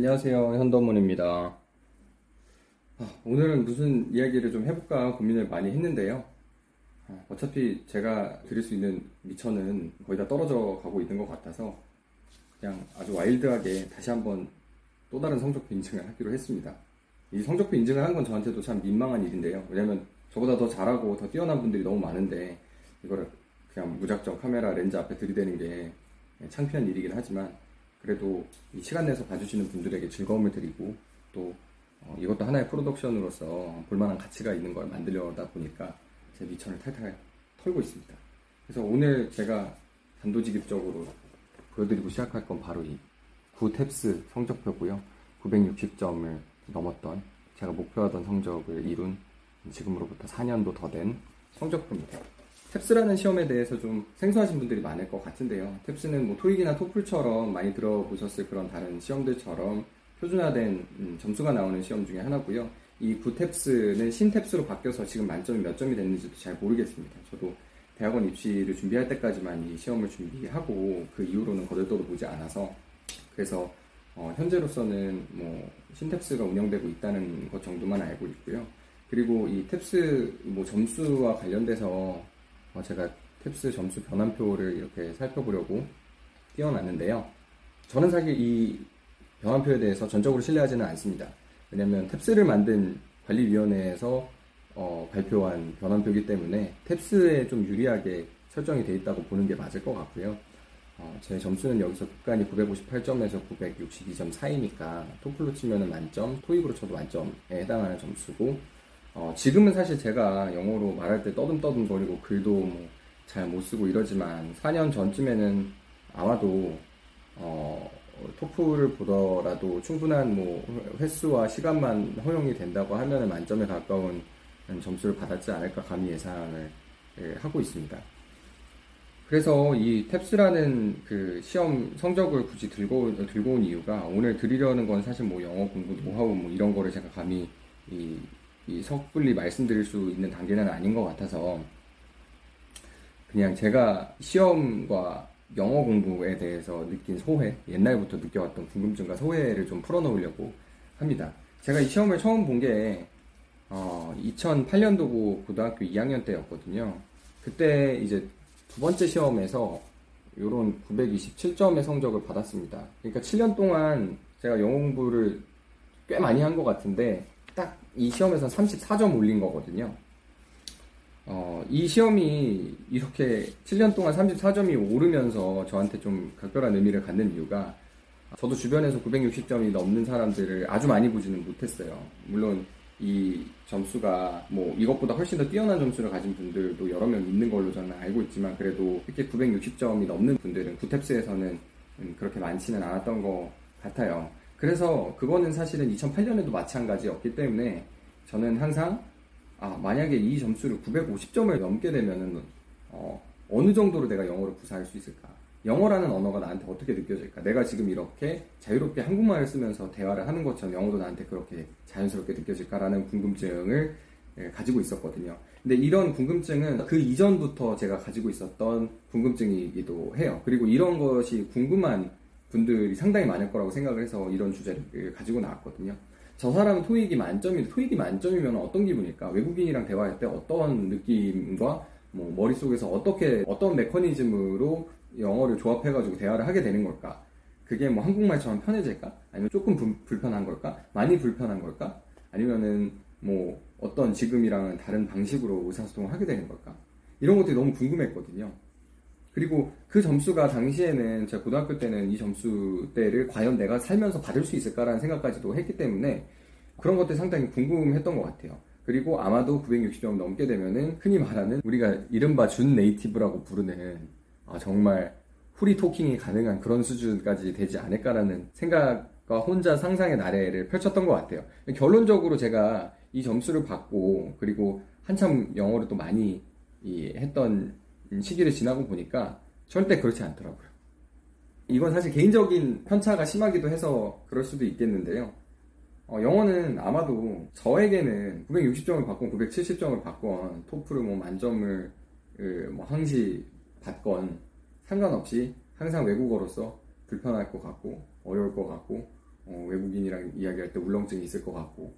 안녕하세요. 현도문입니다. 아, 오늘은 무슨 이야기를 좀 해볼까 고민을 많이 했는데요. 아, 어차피 제가 드릴 수 있는 미천은 거의 다 떨어져 가고 있는 것 같아서 그냥 아주 와일드하게 다시 한번 또 다른 성적표 인증을 하기로 했습니다. 이 성적표 인증을 한 건 저한테도 참 민망한 일인데요. 왜냐면 저보다 더 잘하고 더 뛰어난 분들이 너무 많은데 이거를 그냥 무작정 카메라 렌즈 앞에 들이대는 게 창피한 일이긴 하지만 그래도 이 시간 내서 봐주시는 분들에게 즐거움을 드리고 또 어, 이것도 하나의 프로덕션으로서 볼만한 가치가 있는 걸 만들려다 보니까 제 미천을 탈탈 털고 있습니다. 그래서 오늘 제가 단도직입적으로 보여드리고 시작할 건 바로 이 9탭스 성적표고요. 960점을 넘었던 제가 목표하던 성적을 이룬 지금으로부터 4년도 더 된 성적표입니다. 탭스라는 시험에 대해서 좀 생소하신 분들이 많을 것 같은데요. 탭스는 뭐 토익이나 토플처럼 많이 들어보셨을 그런 다른 시험들처럼 표준화된 음, 점수가 나오는 시험 중에 하나고요. 이 9탭스는 신탭스로 바뀌어서 지금 만점이 몇 점이 됐는지도 잘 모르겠습니다. 저도 대학원 입시를 준비할 때까지만 이 시험을 준비하고 그 이후로는 거들떠도 보지 않아서 그래서 어, 현재로서는 뭐 신탭스가 운영되고 있다는 것 정도만 알고 있고요. 그리고 이 탭스 뭐 점수와 관련돼서 어, 제가 탭스 점수 변환표를 이렇게 살펴보려고 띄워놨는데요. 저는 사실 이 변환표에 대해서 전적으로 신뢰하지는 않습니다. 왜냐하면 탭스를 만든 관리위원회에서 어, 발표한 변환표이기 때문에 탭스에 좀 유리하게 설정이 돼 있다고 보는 게 맞을 것 같고요. 어, 제 점수는 여기서 국간이 958점에서 962점 사이니까 토플로 치면 만점, 토익으로 쳐도 만점에 해당하는 점수고 어, 지금은 사실 제가 영어로 말할 때 떠듬떠듬 거리고 글도 뭐 잘못 쓰고 이러지만 4년 전쯤에는 아마도 어, 토플을 보더라도 충분한 뭐 횟수와 시간만 허용이 된다고 하면 만점에 가까운 점수를 받았지 않을까 감히 예상을 예, 하고 있습니다. 그래서 이 탭스라는 그 시험 성적을 굳이 들고, 들고 온 이유가 오늘 드리려는 건 사실 뭐 영어 공부 노하우 뭐 이런 거를 제가 감히 이, 이 섣불리 말씀드릴 수 있는 단계는 아닌 것 같아서 그냥 제가 시험과 영어 공부에 대해서 느낀 소회, 옛날부터 느껴왔던 궁금증과 소회를 좀 풀어놓으려고 합니다. 제가 이 시험을 처음 본 게, 어, 2008년도고 고등학교 2학년 때였거든요. 그때 이제 두 번째 시험에서 요런 927점의 성적을 받았습니다. 그러니까 7년 동안 제가 영어 공부를 꽤 많이 한 것 같은데, 딱 이 시험에서 34점 올린 거거든요. 어, 이 시험이 이렇게 7년 동안 34점이 오르면서 저한테 좀 각별한 의미를 갖는 이유가 저도 주변에서 960점이 넘는 사람들을 아주 많이 보지는 못했어요. 물론 이 점수가 뭐 이것보다 훨씬 더 뛰어난 점수를 가진 분들도 여러 명 있는 걸로 저는 알고 있지만 그래도 이렇게 960점이 넘는 분들은 구탭스에서는 그렇게 많지는 않았던 것 같아요. 그래서 그거는 사실은 2008년에도 마찬가지였기 때문에 저는 항상 아, 만약에 이 점수를 950점을 넘게 되면은, 어, 어느 정도로 내가 영어를 구사할 수 있을까? 영어라는 언어가 나한테 어떻게 느껴질까? 내가 지금 이렇게 자유롭게 한국말을 쓰면서 대화를 하는 것처럼 영어도 나한테 그렇게 자연스럽게 느껴질까라는 궁금증을 예, 가지고 있었거든요. 근데 이런 궁금증은 그 이전부터 제가 가지고 있었던 궁금증이기도 해요. 그리고 이런 것이 궁금한 분들이 상당히 많을 거라고 생각을 해서 이런 주제를 가지고 나왔거든요. 저 사람은 토익이 만점인데 토익이 만점이면 어떤 기분일까? 외국인이랑 대화할 때 어떤 느낌과 뭐 머릿속에서 어떻게 어떤 메커니즘으로 영어를 조합해가지고 대화를 하게 되는 걸까? 그게 뭐 한국말처럼 편해질까? 아니면 조금 부, 불편한 걸까? 많이 불편한 걸까? 아니면은 뭐 어떤 지금이랑은 다른 방식으로 의사소통을 하게 되는 걸까? 이런 것들이 너무 궁금했거든요. 그리고 그 점수가 당시에는 제가 고등학교 때는 이 점수대를 과연 내가 살면서 받을 수 있을까라는 생각까지도 했기 때문에 그런 것들이 상당히 궁금했던 것 같아요. 그리고 아마도 960점 넘게 되면은 흔히 말하는 우리가 이른바 준 native라고 부르는 아, 정말 free talking이 가능한 그런 수준까지 되지 않을까라는 생각과 혼자 상상의 나래를 펼쳤던 것 같아요. 결론적으로 제가 이 점수를 받고 그리고 한참 영어를 또 많이 했던 시기를 지나고 보니까 절대 그렇지 않더라고요. 이건 사실 개인적인 편차가 심하기도 해서 그럴 수도 있겠는데요. 어, 영어는 아마도 저에게는 960점을 받건 970점을 받건 토플을 뭐 만점을 뭐 항시 받건 상관없이 항상 외국어로서 불편할 것 같고 어려울 것 같고 어, 외국인이랑 이야기할 때 울렁증이 있을 것 같고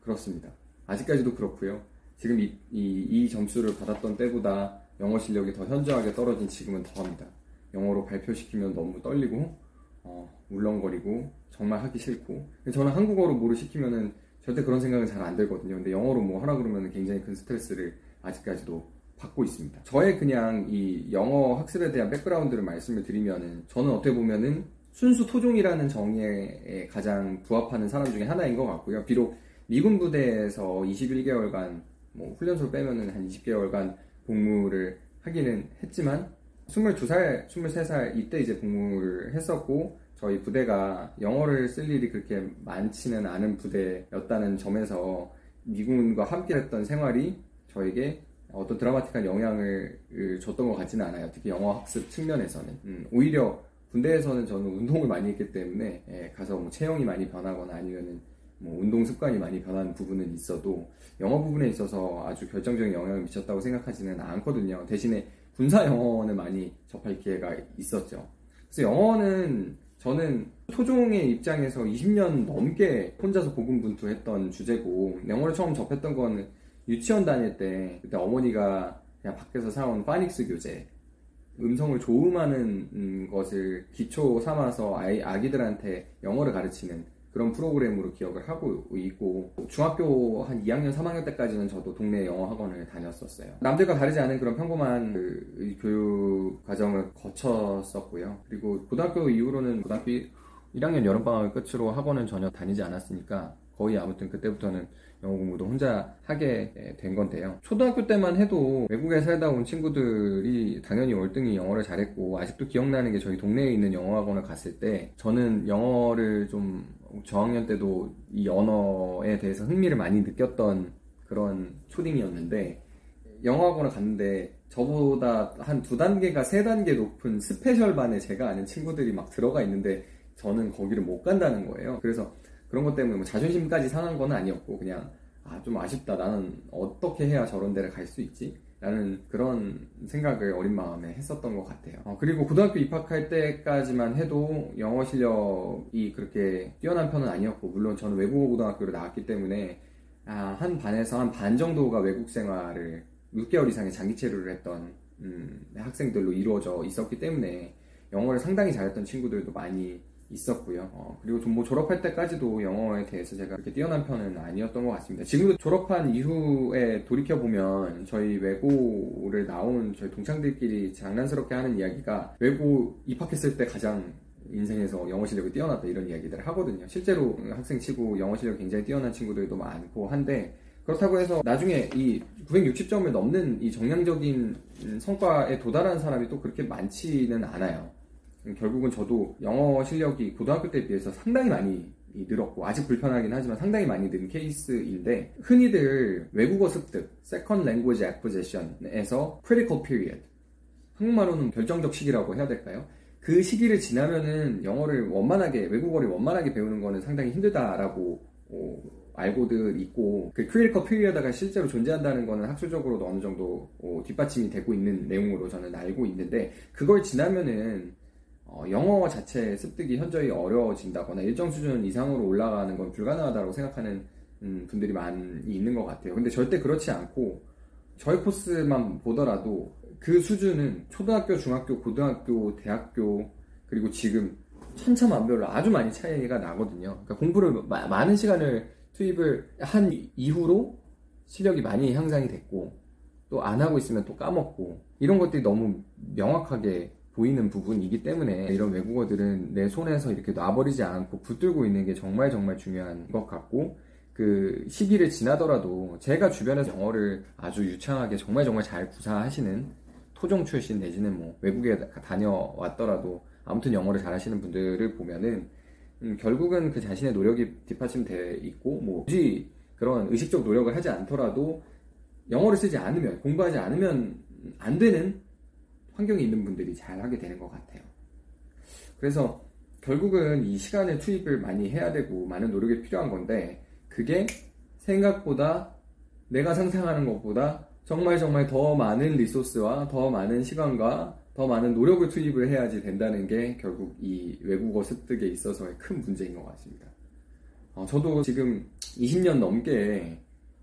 그렇습니다. 아직까지도 그렇고요. 지금 이, 이, 이 점수를 받았던 때보다 영어 실력이 더 현저하게 떨어진 지금은 더합니다. 영어로 발표시키면 너무 떨리고 어, 울렁거리고 정말 하기 싫고 저는 한국어로 뭐를 시키면은 절대 그런 생각은 잘 안 들거든요. 근데 영어로 뭐 하라 그러면 굉장히 큰 스트레스를 아직까지도 받고 있습니다. 저의 그냥 이 영어 학습에 대한 백그라운드를 말씀을 드리면은 저는 어떻게 보면은 순수 토종이라는 정의에 가장 부합하는 사람 중에 하나인 것 같고요. 비록 미군 부대에서 21개월간 뭐 훈련소를 빼면은 한 20개월간 복무를 하기는 했지만 22살, 23살 이때 이제 복무를 했었고 저희 부대가 영어를 쓸 일이 그렇게 많지는 않은 부대였다는 점에서 미군과 함께 했던 생활이 저에게 어떤 드라마틱한 영향을 줬던 것 같지는 않아요. 특히 영어 학습 측면에서는. 음, 오히려 군대에서는 저는 운동을 많이 했기 때문에 예, 가서 뭐 체형이 많이 변하거나 아니면은 뭐 운동 습관이 많이 변한 부분은 있어도 영어 부분에 있어서 아주 결정적인 영향을 미쳤다고 생각하지는 않거든요. 대신에 군사 영어는 많이 접할 기회가 있었죠. 그래서 영어는 저는 토종의 입장에서 20년 넘게 혼자서 고군분투했던 주제고 영어를 처음 접했던 거는 유치원 다닐 때 그때 어머니가 그냥 밖에서 사온 파닉스 교재 음성을 조음하는 음, 것을 기초 삼아서 아이, 아기들한테 영어를 가르치는 그런 프로그램으로 기억을 하고 있고 중학교 한 2학년 3학년 때까지는 저도 동네 영어 학원을 다녔었어요 남들과 다르지 않은 그런 평범한 그 교육 과정을 거쳤었고요 그리고 고등학교 이후로는 고등학교 1학년 여름방학을 끝으로 학원은 전혀 다니지 않았으니까 거의 아무튼 그때부터는 영어 공부도 혼자 하게 된 건데요. 초등학교 때만 해도 외국에 살다 온 친구들이 당연히 월등히 영어를 잘했고 아직도 기억나는 게 저희 동네에 있는 영어학원을 갔을 때 저는 영어를 좀 저학년 때도 이 언어에 대해서 흥미를 많이 느꼈던 그런 초딩이었는데 영어학원을 갔는데 저보다 한 두 단계가 세 단계 높은 special 반에 제가 아는 친구들이 막 들어가 있는데 저는 거기를 못 간다는 거예요. 그래서 그런 것 때문에 뭐 자존심까지 상한 건 아니었고 그냥 아 좀 아쉽다 나는 어떻게 해야 저런 데를 갈 수 있지? 라는 그런 생각을 어린 마음에 했었던 것 같아요. 어, 그리고 고등학교 입학할 때까지만 해도 영어 실력이 그렇게 뛰어난 편은 아니었고, 물론 저는 외국어 고등학교를 나왔기 때문에, 아, 한 반에서 한 반 정도가 외국 생활을 6개월 이상의 장기 체류를 했던, 음, 학생들로 이루어져 있었기 때문에, 영어를 상당히 잘했던 친구들도 많이 있었고요. 어, 그리고 좀 뭐 졸업할 때까지도 영어에 대해서 제가 그렇게 뛰어난 편은 아니었던 것 같습니다. 지금도 졸업한 이후에 돌이켜 보면 저희 외고를 나온 저희 동창들끼리 장난스럽게 하는 이야기가 외고 입학했을 때 가장 인생에서 영어 실력이 뛰어났다 이런 이야기들을 하거든요. 실제로 학생 치고 영어 실력 굉장히 뛰어난 친구들도 많고 한데 그렇다고 해서 나중에 이 960점을 넘는 이 정량적인 성과에 도달한 사람이 또 그렇게 많지는 않아요. 결국은 저도 영어 실력이 고등학교 때에 비해서 상당히 많이 늘었고 아직 불편하긴 하지만 상당히 많이 는 케이스인데 흔히들 외국어 습득 Second Language Acquisition에서 Critical Period 한국말로는 결정적 시기라고 해야 될까요? 그 시기를 지나면은 영어를 원만하게 외국어를 원만하게 배우는 거는 상당히 힘들다라고 어, 알고들 있고 그 critical period가 실제로 존재한다는 거는 학술적으로도 어느 정도 어, 뒷받침이 되고 있는 내용으로 저는 알고 있는데 그걸 지나면은 어, 영어 자체 습득이 현저히 어려워진다거나 일정 수준 이상으로 올라가는 건 불가능하다고 생각하는 음, 분들이 많이 있는 것 같아요. 근데 절대 그렇지 않고 저희 코스만 보더라도 그 수준은 초등학교, 중학교, 고등학교, 대학교 그리고 지금 천차만별로 아주 많이 차이가 나거든요. 그러니까 공부를 마, 많은 시간을 투입을 한 이후로 실력이 많이 향상이 됐고 또 안 하고 있으면 또 까먹고 이런 것들이 너무 명확하게 보이는 부분이기 때문에 이런 외국어들은 내 손에서 이렇게 놔버리지 않고 붙들고 있는 게 정말 정말 중요한 것 같고 그 시기를 지나더라도 제가 주변에서 영어를 아주 유창하게 정말 정말 잘 구사하시는 토종 출신 내지는 뭐 외국에 다녀왔더라도 아무튼 영어를 잘하시는 분들을 보면은 음, 결국은 그 자신의 노력이 뒷받침돼 있고 뭐 굳이 그런 의식적 노력을 하지 않더라도 영어를 쓰지 않으면 공부하지 않으면 안 되는 환경에 있는 분들이 잘 하게 되는 것 같아요. 그래서 결국은 이 시간에 투입을 많이 해야 되고 많은 노력이 필요한 건데 그게 생각보다 내가 상상하는 것보다 정말 정말 더 많은 리소스와 더 많은 시간과 더더 많은 노력을 투입을 해야지 된다는 게 결국 이 외국어 습득에 있어서의 큰 문제인 것 같습니다. 어, 저도 지금 20년 넘게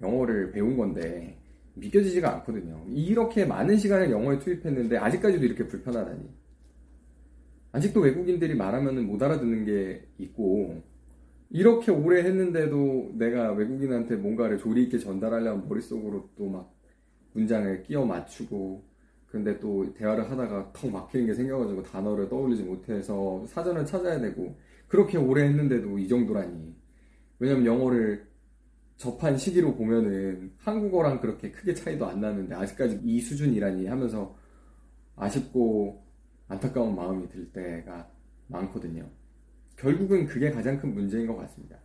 영어를 배운 건데 믿겨지지가 않거든요. 이렇게 많은 시간을 영어에 투입했는데 아직까지도 이렇게 불편하다니. 아직도 외국인들이 말하면 못 알아듣는 게 있고 이렇게 오래 했는데도 내가 외국인한테 뭔가를 조리 있게 전달하려면 머릿속으로 또 막 문장을 끼워 맞추고 그런데 또 대화를 하다가 턱 막히는 게 생겨가지고 단어를 떠올리지 못해서 사전을 찾아야 되고 그렇게 오래 했는데도 이 정도라니 왜냐면 영어를 접한 시기로 보면은 한국어랑 그렇게 크게 차이도 안 나는데 아직까지 이 수준이라니 하면서 아쉽고 안타까운 마음이 들 때가 많거든요. 결국은 그게 가장 큰 문제인 것 같습니다.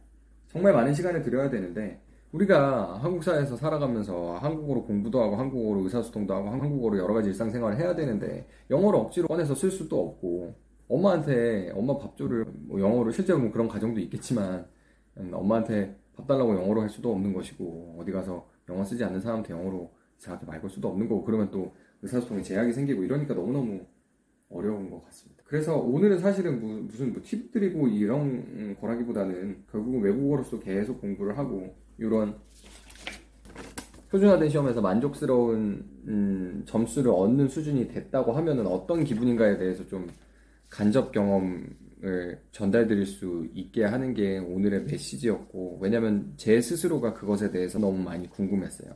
정말 많은 시간을 들여야 되는데 우리가 한국 사회에서 살아가면서 한국어로 공부도 하고 한국어로 의사소통도 하고 한국어로 여러 가지 일상생활을 해야 되는데 영어를 억지로 꺼내서 쓸 수도 없고 엄마한테 엄마 밥줄을 뭐 영어로 실제로 뭐 그런 가정도 있겠지만 음, 엄마한테 밥 달라고 영어로 할 수도 없는 것이고 어디 가서 영어 쓰지 않는 사람한테 영어로 이상하게 말걸 수도 없는 거고 그러면 또 의사소통에 제약이 생기고 이러니까 너무너무 어려운 것 같습니다. 그래서 오늘은 사실은 무슨 뭐 팁 드리고 이런 거라기보다는 결국은 외국어로서 계속 공부를 하고 이런 표준화된 시험에서 만족스러운 음, 점수를 얻는 수준이 됐다고 하면은 어떤 기분인가에 대해서 좀 간접 경험 을 전달드릴 수 있게 하는 게 오늘의 메시지였고 왜냐면 제 스스로가 그것에 대해서 너무 많이 궁금했어요.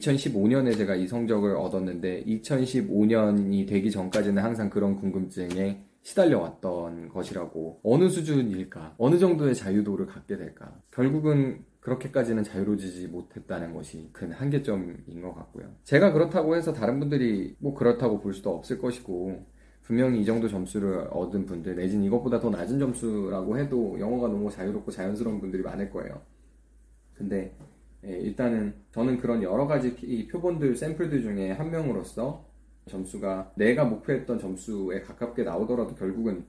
2015년에 제가 이 성적을 얻었는데 2015년이 되기 전까지는 항상 그런 궁금증에 시달려 왔던 것이라고. 어느 수준일까? 어느 정도의 자유도를 갖게 될까? 결국은 그렇게까지는 자유로워지지 못했다는 것이 큰 한계점인 것 같고요. 제가 그렇다고 해서 다른 분들이 뭐 그렇다고 볼 수도 없을 것이고 분명히 이 정도 점수를 얻은 분들 내지는 이것보다 더 낮은 점수라고 해도 영어가 너무 자유롭고 자연스러운 분들이 많을 거예요 근데 예, 일단은 저는 그런 여러 가지 표본들, 샘플들 중에 한 명으로서 점수가 내가 목표했던 점수에 가깝게 나오더라도 결국은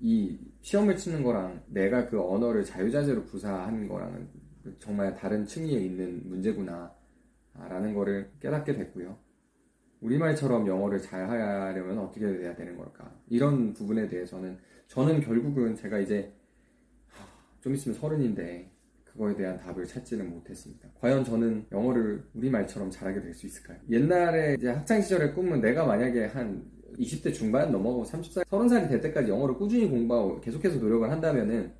이 시험을 치는 거랑 내가 그 언어를 자유자재로 구사하는 거랑은 정말 다른 층위에 있는 문제구나 라는 거를 깨닫게 됐고요. 우리말처럼 영어를 잘 하려면 어떻게 해야 되는 걸까? 이런 부분에 대해서는 저는 결국은 제가 이제 좀 있으면 서른인데 그거에 대한 답을 찾지는 못했습니다. 과연 저는 영어를 우리말처럼 잘하게 될 수 있을까요? 옛날에 이제 학창시절의 꿈은 내가 만약에 한 20대 중반 넘어가고 30살, 30살이 될 때까지 영어를 꾸준히 공부하고 계속해서 노력을 한다면은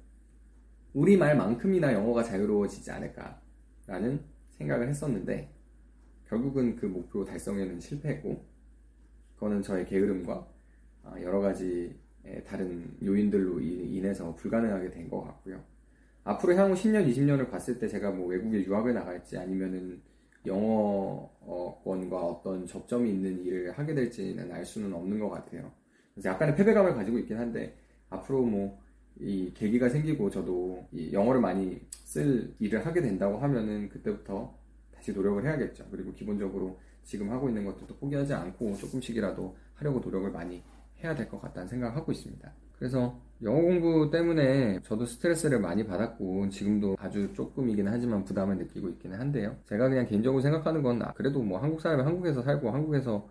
우리말만큼이나 영어가 자유로워지지 않을까라는 생각을 했었는데 결국은 그 목표 달성에는 실패했고 그거는 저의 게으름과 아, 여러 가지 다른 요인들로 인해서 불가능하게 된 것 같고요. 앞으로 향후 10년, 20년을 봤을 때 제가 뭐 외국에 유학을 나갈지 아니면은 영어권과 어떤 접점이 있는 일을 하게 될지는 알 수는 없는 것 같아요. 그래서 약간의 패배감을 가지고 있긴 한데 앞으로 뭐 이 계기가 생기고 저도 이 영어를 많이 쓸 일을 하게 된다고 하면은 그때부터 다시 노력을 해야겠죠. 그리고 기본적으로 지금 하고 있는 것들도 포기하지 않고 조금씩이라도 하려고 노력을 많이 해야 될 것 같다는 생각을 하고 있습니다. 그래서 영어 공부 때문에 저도 스트레스를 많이 받았고 지금도 아주 조금이긴 하지만 부담을 느끼고 있기는 한데요. 제가 그냥 개인적으로 생각하는 건 아, 그래도 뭐 한국 사람이 한국에서 살고 한국에서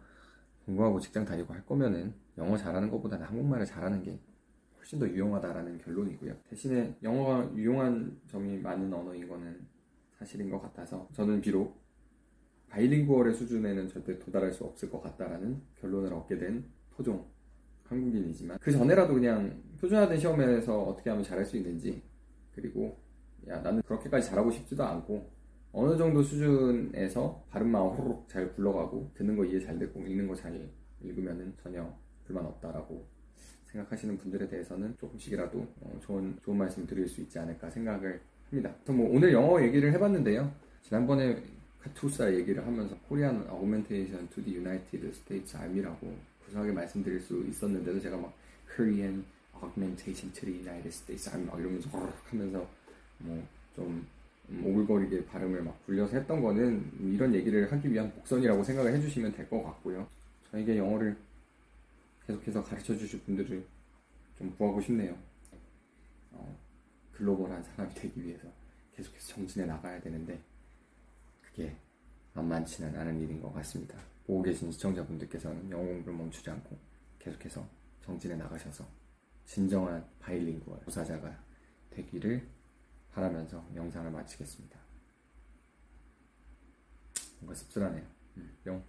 공부하고 직장 다니고 할 거면은 영어 잘하는 것보다는 한국말을 잘하는 게 훨씬 더 유용하다라는 결론이고요. 대신에 영어가 유용한 점이 많은 언어인 거는 사실인 것 같아서 저는 비록 바이링구얼의 수준에는 절대 도달할 수 없을 것 같다라는 결론을 얻게 된 토종 한국인이지만 그 전에라도 그냥 표준화된 시험에서 어떻게 하면 잘할 수 있는지 그리고 야 나는 그렇게까지 잘하고 싶지도 않고 어느 정도 수준에서 발음만 호로록 잘 굴러가고 듣는 거 이해 잘 되고 읽는 거 잘 읽으면은 전혀 불만 없다라고 생각하시는 분들에 대해서는 조금씩이라도 어, 좋은 좋은 말씀 드릴 수 있지 않을까 생각을 합니다. 뭐 오늘 영어 얘기를 해봤는데요. 지난번에 카투사 얘기를 하면서 Korean Augmentation to the United States Army라고 구수하게 말씀드릴 수 있었는데도 제가 막 Korean Augmentation to States 막 이러면서 하면서 뭐좀 음, 오글거리게 발음을 막 굴려서 했던 거는 이런 얘기를 하기 위한 복선이라고 생각을 해주시면 될 것 같고요. 저에게 영어를 계속해서 가르쳐 주실 분들을 좀 구하고 싶네요. 어, 글로벌한 사람이 되기 위해서 계속해서 정진해 나가야 되는데 그게 만만치는 않은 일인 것 같습니다. 보고 계신 시청자분들께서는 영어 공부를 멈추지 않고 계속해서 정진해 나가셔서 진정한 바이링구얼 조사자가 되기를 바라면서 영상을 마치겠습니다. 뭔가 씁쓸하네요. 음, 영.